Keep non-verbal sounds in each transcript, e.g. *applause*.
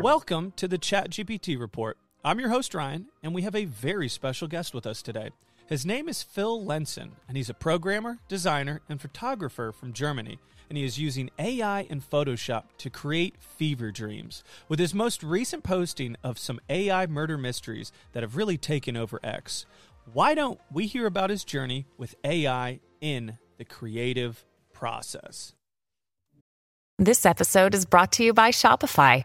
Welcome to the ChatGPT Report. I'm your host, Ryan, and we have a very special guest with us today. His name is Phil Lenssen, and he's a programmer, designer, and photographer from Germany. And he is using AI and Photoshop to create fever dreams. With his most recent posting of some AI murder mysteries that have really taken over X, why don't we hear about his journey with AI in the creative process? This episode is brought to you by Shopify.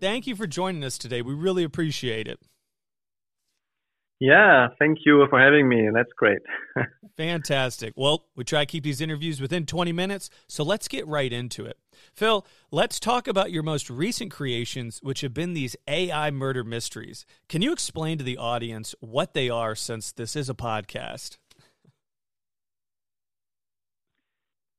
Thank you for joining us today. We really appreciate it. Yeah, thank you for having me. That's great. *laughs* Fantastic. Well, we try to keep these interviews within 20 minutes, so let's get right into it. Phil, let's talk about your most recent creations, which have been these AI murder mysteries. Can you explain to the audience what they are since this is a podcast?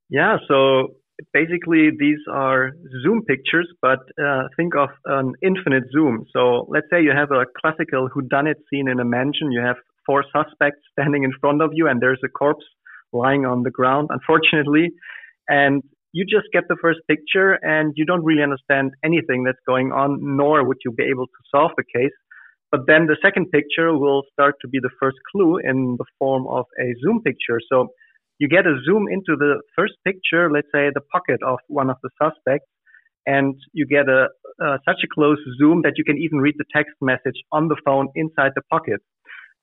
Yeah, so basically these are zoom pictures, but uh, think of an infinite zoom. So let's say you have a classical whodunit scene in a mansion. You have four suspects standing in front of you, and there's a corpse lying on the ground, unfortunately. And you just get the first picture, and you don't really understand anything that's going on, nor would you be able to solve the case. But then the second picture will start to be the first clue in the form of a zoom picture. So you get a zoom into the first picture, let's say the pocket of one of the suspects, and you get a such a close zoom that you can even read the text message on the phone inside the pocket.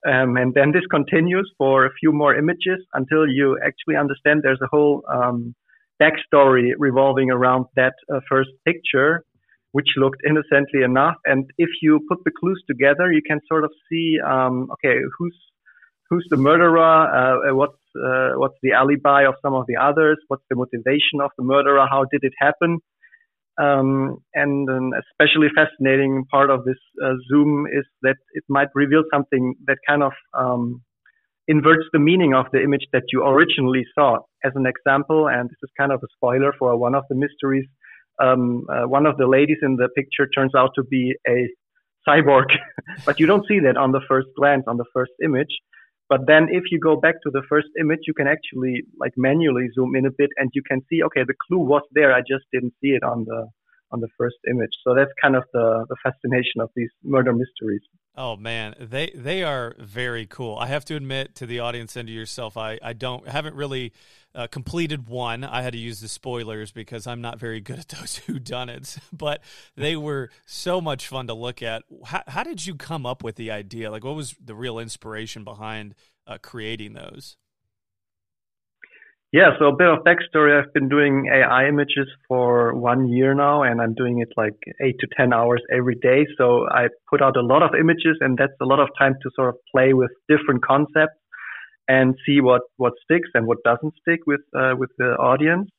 Um, and then this continues for a few more images until you actually understand there's a whole um, backstory revolving around that uh, first picture, which looked innocently enough. And if you put the clues together, you can sort of see, um, okay, who's who's the murderer? Uh, what's uh, what's the alibi of some of the others? What's the motivation of the murderer? How did it happen? Um, and an especially fascinating part of this uh, Zoom is that it might reveal something that kind of um, inverts the meaning of the image that you originally saw. As an example, and this is kind of a spoiler for one of the mysteries, um, uh, one of the ladies in the picture turns out to be a cyborg, *laughs* but you don't see that on the first glance, on the first image. But then if you go back to the first image, you can actually like manually zoom in a bit and you can see, okay, the clue was there. I just didn't see it on the, on the first image. So that's kind of the, the fascination of these murder mysteries. Oh man, they they are very cool. I have to admit to the audience and to yourself, I I don't haven't really uh, completed one. I had to use the spoilers because I'm not very good at *laughs* those whodunit. But they were so much fun to look at. How, how did you come up with the idea? Like, what was the real inspiration behind uh, creating those? Yeah, so a bit of backstory. I've been doing AI images for one year now, and I'm doing it like eight to 10 hours every day. So I put out a lot of images, and that's a lot of time to sort of play with different concepts and see what, what sticks and what doesn't stick with, uh, with the audience.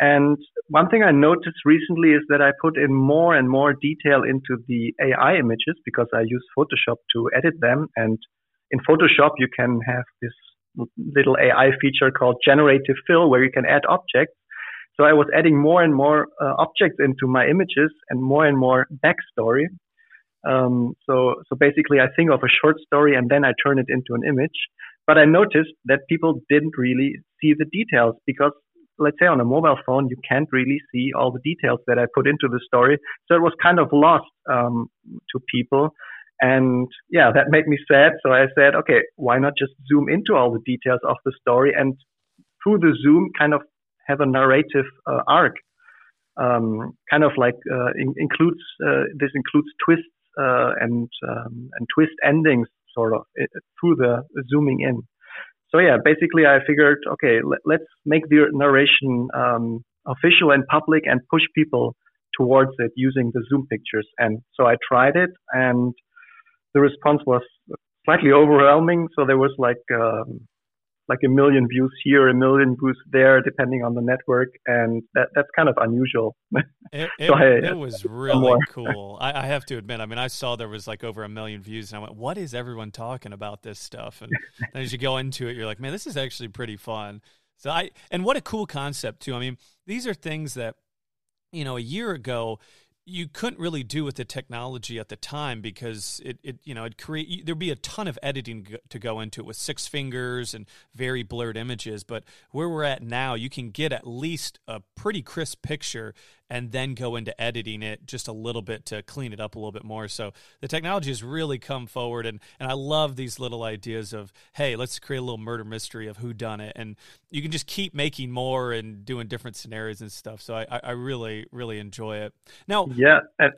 And one thing I noticed recently is that I put in more and more detail into the AI images because I use Photoshop to edit them. And in Photoshop, you can have this little AI feature called generative fill where you can add objects. So I was adding more and more uh, objects into my images and more and more backstory. Um, so, so basically I think of a short story and then I turn it into an image. But I noticed that people didn't really see the details because let's say on a mobile phone, you can't really see all the details that I put into the story. So it was kind of lost um, to people. And yeah, that made me sad. So I said, okay, why not just zoom into all the details of the story and through the zoom kind of have a narrative uh, arc. um, kind of like uh, in, includes uh, this includes twists uh, and um, and twist endings sort of it, through the zooming in. So yeah, basically I figured okay, let, us make the narration um, official and public and push people towards it using the zoom pictures. And so I tried it, and the response was slightly overwhelming. So there was like um, like a million views here, a million views there, depending on the network, and that that's kind of unusual. *laughs* It, it, so I, it was really cool. I, I, have to admit. I mean, I saw there was like over a million views, and I went, "What is everyone talking about this stuff?" And *laughs* as you go into it, you're like, "Man, this is actually pretty fun." So I and what a cool concept too. I mean, these are things that you know a year ago you couldn't really do with the technology at the time because it, it you know it create there'd be a ton of editing to go into it with six fingers and very blurred images. But where we're at now you can get at least a pretty crisp picture and then go into editing it just a little bit to clean it up a little bit more. So the technology has really come forward, and and I love these little ideas of hey, let's create a little murder mystery of whodunit, and you can just keep making more and doing different scenarios and stuff. So I I really really enjoy it. Now yeah, and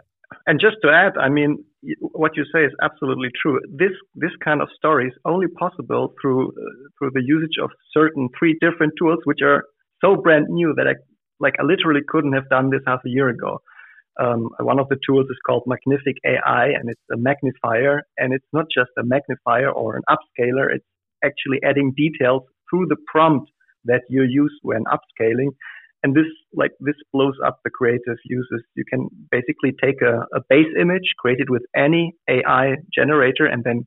and just to add, I mean, what you say is absolutely true. This this kind of story is only possible through uh, through the usage of certain three different tools, which are so brand new that I like I literally couldn't have done this half a year ago. Um, one of the tools is called Magnific AI, and it's a magnifier, and it's not just a magnifier or an upscaler. It's actually adding details through the prompt that you use when upscaling. And this, like, this blows up the creative uses. You can basically take a, a base image created with any AI generator and then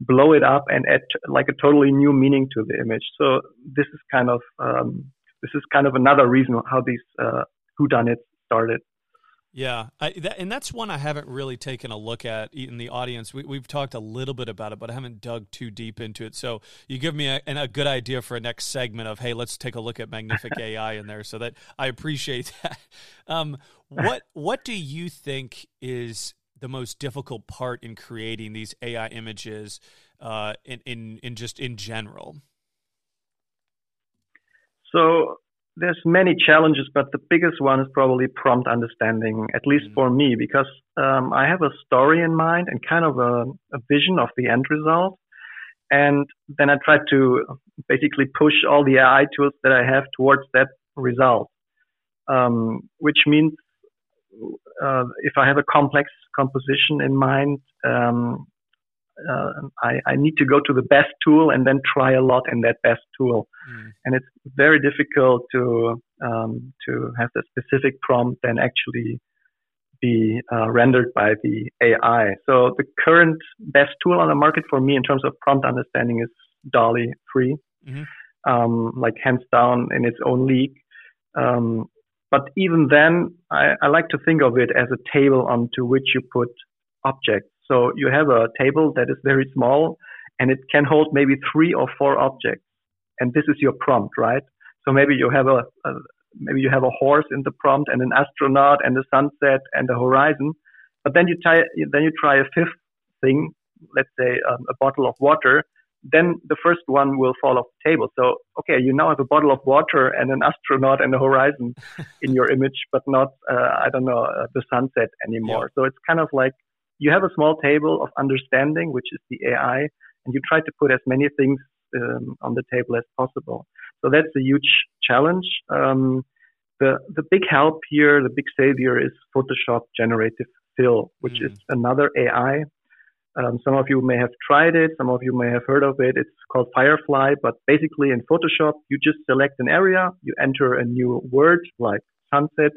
blow it up and add like a totally new meaning to the image. So this is kind of um, this is kind of another reason how these uh, whodunits started. Yeah, I, that, and that's one I haven't really taken a look at in the audience. We, have talked a little bit about it, but I haven't dug too deep into it. So you give me a, a good idea for a next segment of hey, let's take a look at Magnific *laughs* AI in there. So that I appreciate *laughs* that. Um, *laughs* what what do you think is the most difficult part in creating these AI images uh, in, in in just in general? So there's many challenges, but the biggest one is probably prompt understanding, at least mm-hmm. for me, because um, I have a story in mind and kind of a, a, vision of the end result. And then I try to basically push all the AI tools that I have towards that result, um, which means uh, if I have a complex composition in mind, um, uh, I, I, need to go to the best tool and then try a lot in that best tool. Mm. And it's very difficult to um, to have the specific prompt then actually be uh, rendered by the AI. So the current best tool on the market for me in terms of prompt understanding is DALL-E 3, mm-hmm. um, like hands down in its own league. Um, but even then, I, I like to think of it as a table onto which you put objects. So you have a table that is very small and it can hold maybe three or four objects. And this is your prompt, right? So maybe you have a, a maybe you have a horse in the prompt and an astronaut and a sunset and a horizon. But then you try, then you try a fifth thing, let's say um, a bottle of water. Then the first one will fall off the table. So, okay, you now have a bottle of water and an astronaut and a horizon *laughs* in your image, but not, uh, I don't know, uh, the sunset anymore. Yeah. So it's kind of like you have a small table of understanding, which is the AI, and you try to put as many things um, on the table as possible. So that's a huge challenge. Um, the the big help here, the big savior is Photoshop Generative Fill, which mm. is another AI. Um, some of you may have tried it, some of you may have heard of it. It's called Firefly, but basically in Photoshop, you just select an area, you enter a new word like sunset,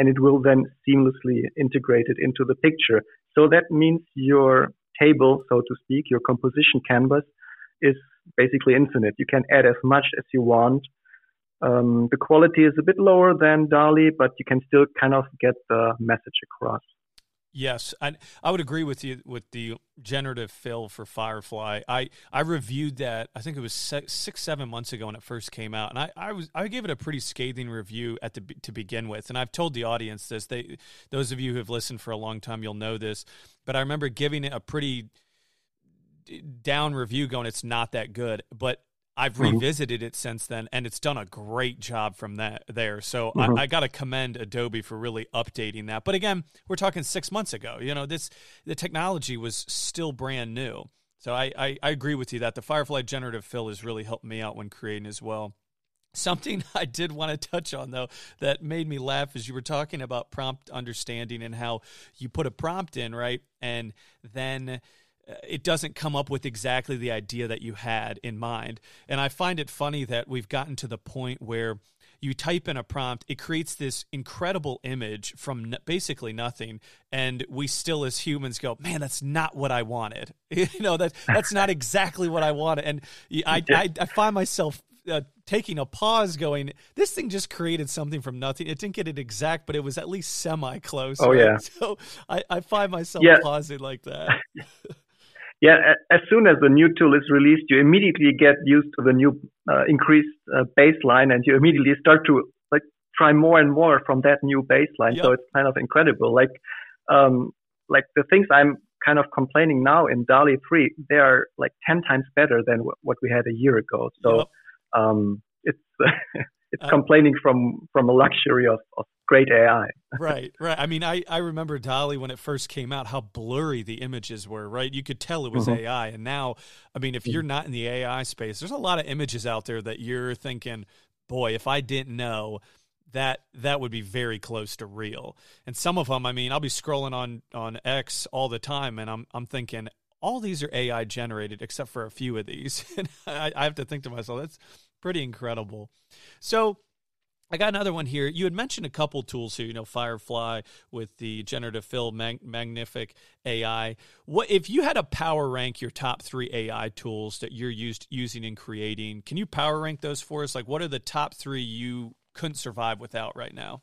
and it will then seamlessly integrate it into the picture. So that means your table, so to speak, your composition canvas is basically infinite. You can add as much as you want. Um, the quality is a bit lower than DALL-E, but you can still kind of get the message across. Yes, I I would agree with you with the generative fill for Firefly. I I reviewed that. I think it was six seven months ago when it first came out, and I, I was I gave it a pretty scathing review at the to begin with. And I've told the audience this. They those of you who have listened for a long time, you'll know this. But I remember giving it a pretty down review, going, "It's not that good." But I've mm-hmm. revisited it since then, and it's done a great job from that there. So mm-hmm. I, I got to commend Adobe for really updating that. But again, we're talking six months ago. You know, this the technology was still brand new. So I, I, I agree with you that the Firefly generative fill has really helped me out when creating as well. Something *laughs* I did want to touch on, though, that made me laugh is you were talking about prompt understanding and how you put a prompt in, right? And then it doesn't come up with exactly the idea that you had in mind. And I find it funny that we've gotten to the point where you type in a prompt, it creates this incredible image from basically nothing, and we still as humans go, "Man, that's not what I wanted." *laughs* you know that that's not exactly what I wanted, and I I, I find myself uh, taking a pause, going, "This thing just created something from nothing. It didn't get it exact, but it was at least semi close." Oh right? yeah. *laughs* So I, I find myself yeah. pausing like that. *laughs* yeah, as soon as the new tool is released, you immediately get used to the new uh, increased uh, baseline, and you immediately start to like try more and more from that new baseline. So it's kind of incredible. Like, um, like the things I'm kind of complaining now in DALL-E 3, they are like 10 times better than w- what we had a year ago. So um, it's *laughs* it's uh, complaining from from a luxury of, of great AI. right, right. I mean, I, I remember DALL-E when it first came out, how blurry the images were, right? You could tell it was mm-hmm. AI. And now, I mean, if you're not in the AI space, there's a lot of images out there that you're thinking, boy, if I didn't know, that that would be very close to real. And some of them, I mean, I'll be scrolling on on X all the time, and I'm I'm thinking all these are AI generated except for a few of these. *laughs* and I, I have to think to myself, that's pretty incredible. So I got another one here. You had mentioned a couple tools here, you know, Firefly with the generative fill, Mag- Magnific AI. What if you had to power rank your top three AI tools that you're used using and creating? Can you power rank those for us? Like, what are the top three you couldn't survive without right now?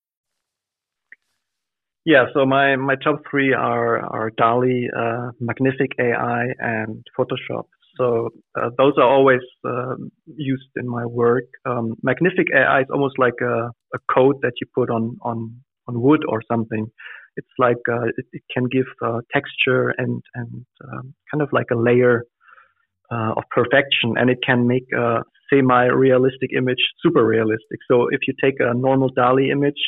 Yeah, so my, my top three are, are DALL-E, uh, Magnific AI, and Photoshop. So uh, those are always uh, used in my work. Um, Magnific AI is almost like a, a coat that you put on, on, on wood or something. It's like uh, it, it, can give uh, texture and, and um, kind of like a layer uh, of perfection, and it can make a semi-realistic image super realistic. So if you take a normal DALL-E image,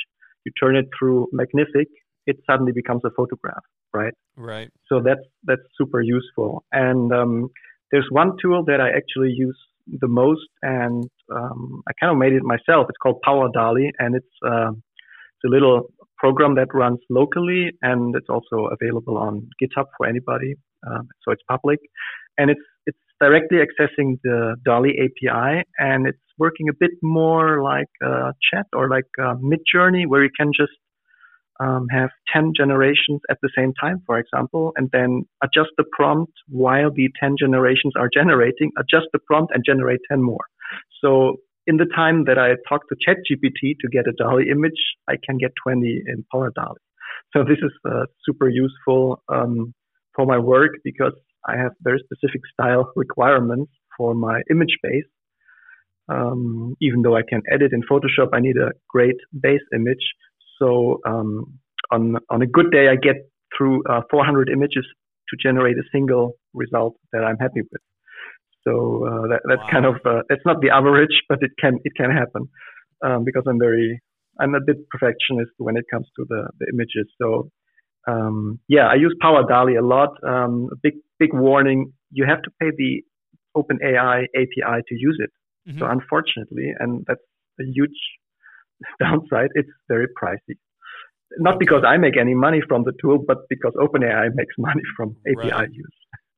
you turn it through Magnific, it suddenly becomes a photograph, right? Right. So that's that's super useful. And um, there's one tool that I actually use the most, and um, I kind of made it myself. It's called Power DALL-E, and it's uh, it's a little program that runs locally, and it's also available on GitHub for anybody. Um, so it's public, and it's it's directly accessing the DALL-E API, and it's working a bit more like a chat or like a Midjourney, where you can just um, have 10 generations at the same time, for example, and then adjust the prompt while the 10 generations are generating, adjust the prompt and generate 10 more. So in the time that I talk to ChatGPT to get a DALL-E image, I can get 20 in Power DALL-E. So this is uh, super useful um, for my work because I have very specific style *laughs* requirements for my image base. Um, even though I can edit in Photoshop, I need a great base image. So um, on on a good day, I get through uh, 400 images to generate a single result that I'm happy with. So uh, that, that's wow. kind of uh, that's not the average, but it can it can happen um, because I'm very I'm a bit perfectionist when it comes to the, the images. So um, yeah, I use Power DALL-E a lot. Um, a big big warning: you have to pay the OpenAI API to use it. Mm-hmm. So unfortunately, and that's a huge *laughs* downside, it's very pricey. Not because I make any money from the tool, but because OpenAI makes money from API right. use.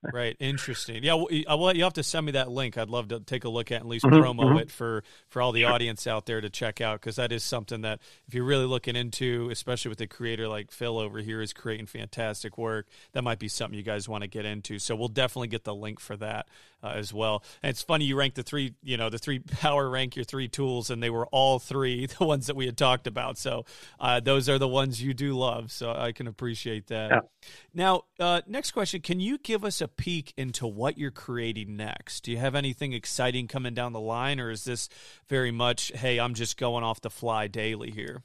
*laughs* right. Interesting. Yeah. Well, you have to send me that link. I'd love to take a look at and at least mm-hmm, promo mm-hmm. it for for all the audience out there to check out because that is something that if you're really looking into, especially with a creator like Phil over here is creating fantastic work, that might be something you guys want to get into. So we'll definitely get the link for that uh, as well. And it's funny you rank the three, you know, the three *laughs* power rank your three tools, and they were all three *laughs* the ones that we had talked about. So uh, those are the ones you do love. So I can appreciate that. Yeah. Now, uh, next question: Can you give us a peek into what you're creating next? Do you have anything exciting coming down the line, or is this very much, hey, I'm just going off the fly daily here?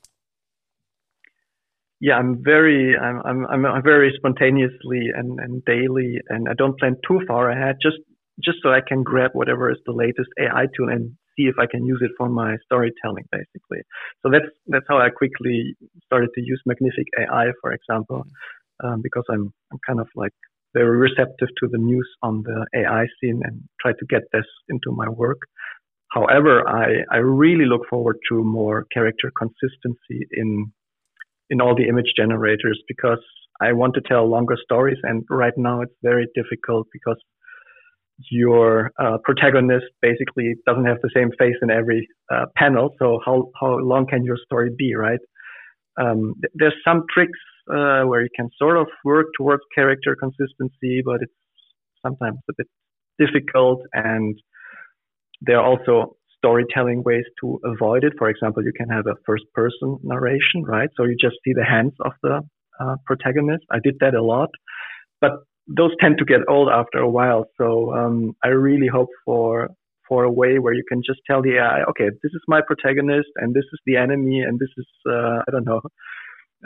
yeah, I'm very, I'm, I'm, I'm very spontaneously and, and daily, and I don't plan too far ahead. Just, just so I can grab whatever is the latest AI tool and see if I can use it for my storytelling, basically. So that's that's how I quickly started to use Magnific AI, for example, um, because I'm I'm kind of like very receptive to the news on the AI scene and try to get this into my work. However, I I really look forward to more character consistency in in all the image generators because I want to tell longer stories, and right now it's very difficult because your uh, protagonist basically doesn't have the same face in every uh, panel. So how how long can your story be, right? Um, th- there's some tricks uh, where you can sort of work towards character consistency, but it's sometimes a bit difficult, and there are also storytelling ways to avoid it. For example, you can have a first person narration, right? So you just see the hands of the uh, protagonist. I did that a lot, but those tend to get old after a while. So um, I really hope for for a way where you can just tell the AI, okay, this is my protagonist, and this is the enemy, and this is uh, I don't know,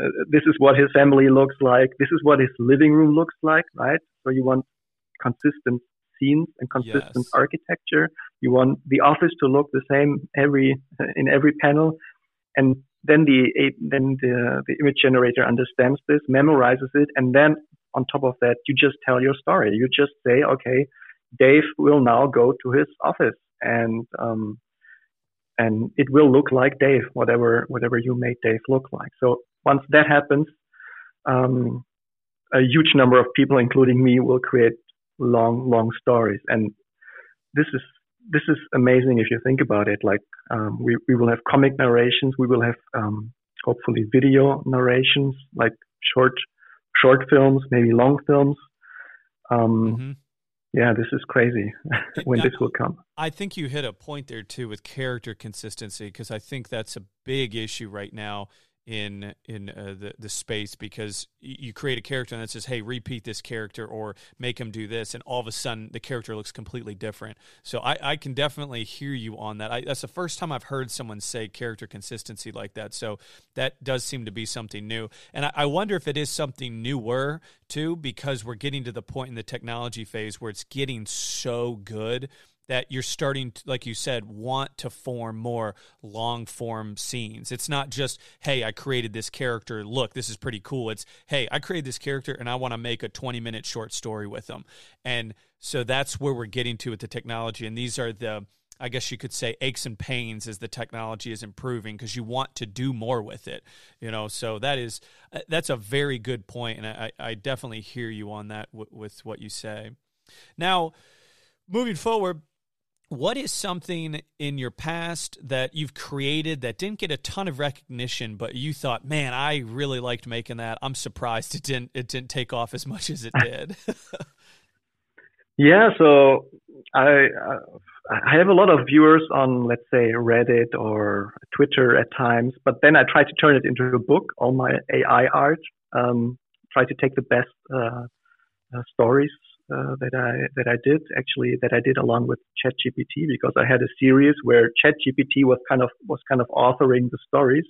uh, this is what his family looks like, this is what his living room looks like, right? So you want consistent scenes and consistent yes. architecture. You want the office to look the same every in every panel, and then the then the the image generator understands this, memorizes it, and then on top of that, you just tell your story. You just say, okay, Dave will now go to his office, and um, and it will look like Dave, whatever whatever you made Dave look like. So once that happens, um, a huge number of people, including me, will create long, long stories. And this is this is amazing if you think about it. Like um, we we will have comic narrations, we will have um, hopefully video narrations, like short short films, maybe long films. Um, mm-hmm. Yeah, this is crazy *laughs* when this will come. I think you hit a point there too with character consistency because I think that's a big issue right now in in uh, the the space because you create a character that says hey repeat this character or make him do this and all of a sudden the character looks completely different. So i, I can definitely hear you on that. I, that's the first time i've heard someone say character consistency like that. So that does seem to be something new. And I, I wonder if it is something newer too because we're getting to the point in the technology phase where it's getting so good that you're starting to, like you said want to form more long form scenes. It's not just hey i created this character. Look this is pretty cool. It's hey i created this character and i want to make a 20 minute short story with them and so that's where we're getting to with the technology. And these are the I guess you could say aches and pains as the technology is improving because you want to do more with it, you know. So that is uh, that's a very good point, and I, I definitely hear you on that w- with what you say. Now, moving forward, what is something in your past that you've created that didn't get a ton of recognition but you thought man i really liked making that. I'm surprised it didn't it didn't take off as much as it did. *laughs* Yeah so i i have a lot of viewers on let's say reddit or twitter at times but then i try to turn it into a book all my ai art um, try to take the best uh, uh, stories uh, that I that I did actually that I did along with ChatGPT because I had a series where ChatGPT was kind of was kind of authoring the stories,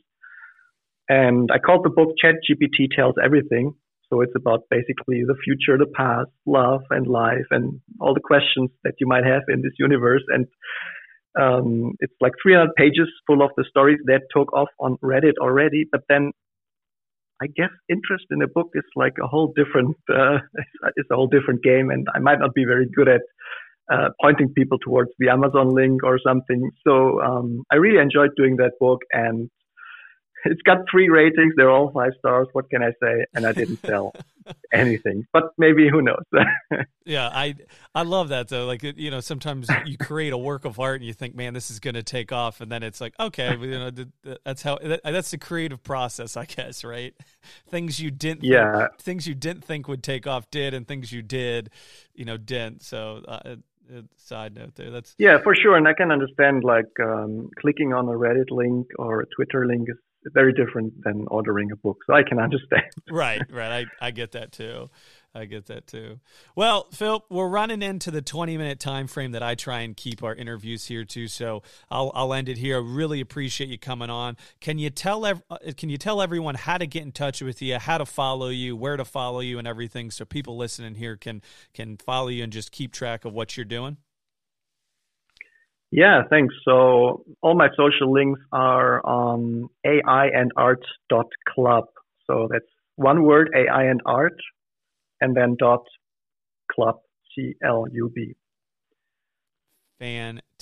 and I called the book ChatGPT Tells Everything. So it's about basically the future, the past, love, and life, and all the questions that you might have in this universe. And um, it's like 300 pages full of the stories that took off on Reddit already. But then I guess interest in a book is like a whole different, uh, *laughs* a whole different game, and I might not be very good at uh, pointing people towards the Amazon link or something. So um, I really enjoyed doing that book, and *laughs* it's got three ratings. They're all five stars. What can I say? And I didn't *laughs* sell anything, but maybe who knows? *laughs* yeah, I I love that though. Like you know, sometimes you create a work of art and you think, man, this is going to take off, and then it's like, okay, you know, that's how that's the creative process, I guess, right? things you didn't, yeah, think, things you didn't think would take off did, and things you did, you know, didn't. So. Uh, side note there that's yeah for sure and i can understand like um, clicking on a reddit link or a twitter link is very different than ordering a book. So I can understand. *laughs* right, right. I, I get that too. I get that too. Well, Phil, we're running into the 20 minute time frame that I try and keep our interviews here too. So I'll, I'll end it here. I really appreciate you coming on. Can you tell ev- uh, can you tell everyone how to get in touch with you, how to follow you, where to follow you, and everything, so people listening here can can follow you and just keep track of what you're doing? Yeah, thanks. So all my social links are on aiandart.club. So that's one word, AI and art, and then dot club, C L U B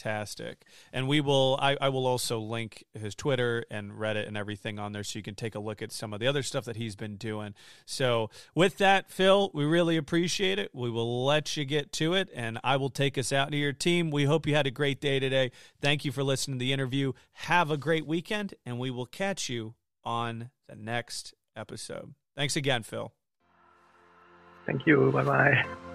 fantastic. And we will I, I, will also link his Twitter and Reddit and everything on there so you can take a look at some of the other stuff that he's been doing. So with that, Phil, we really appreciate it. We will let you get to it and I will take us out to your team. We hope you had a great day today. Thank you for listening to the interview. Have a great weekend and we will catch you on the next episode. Thanks again, Phil. Thank you. Bye bye.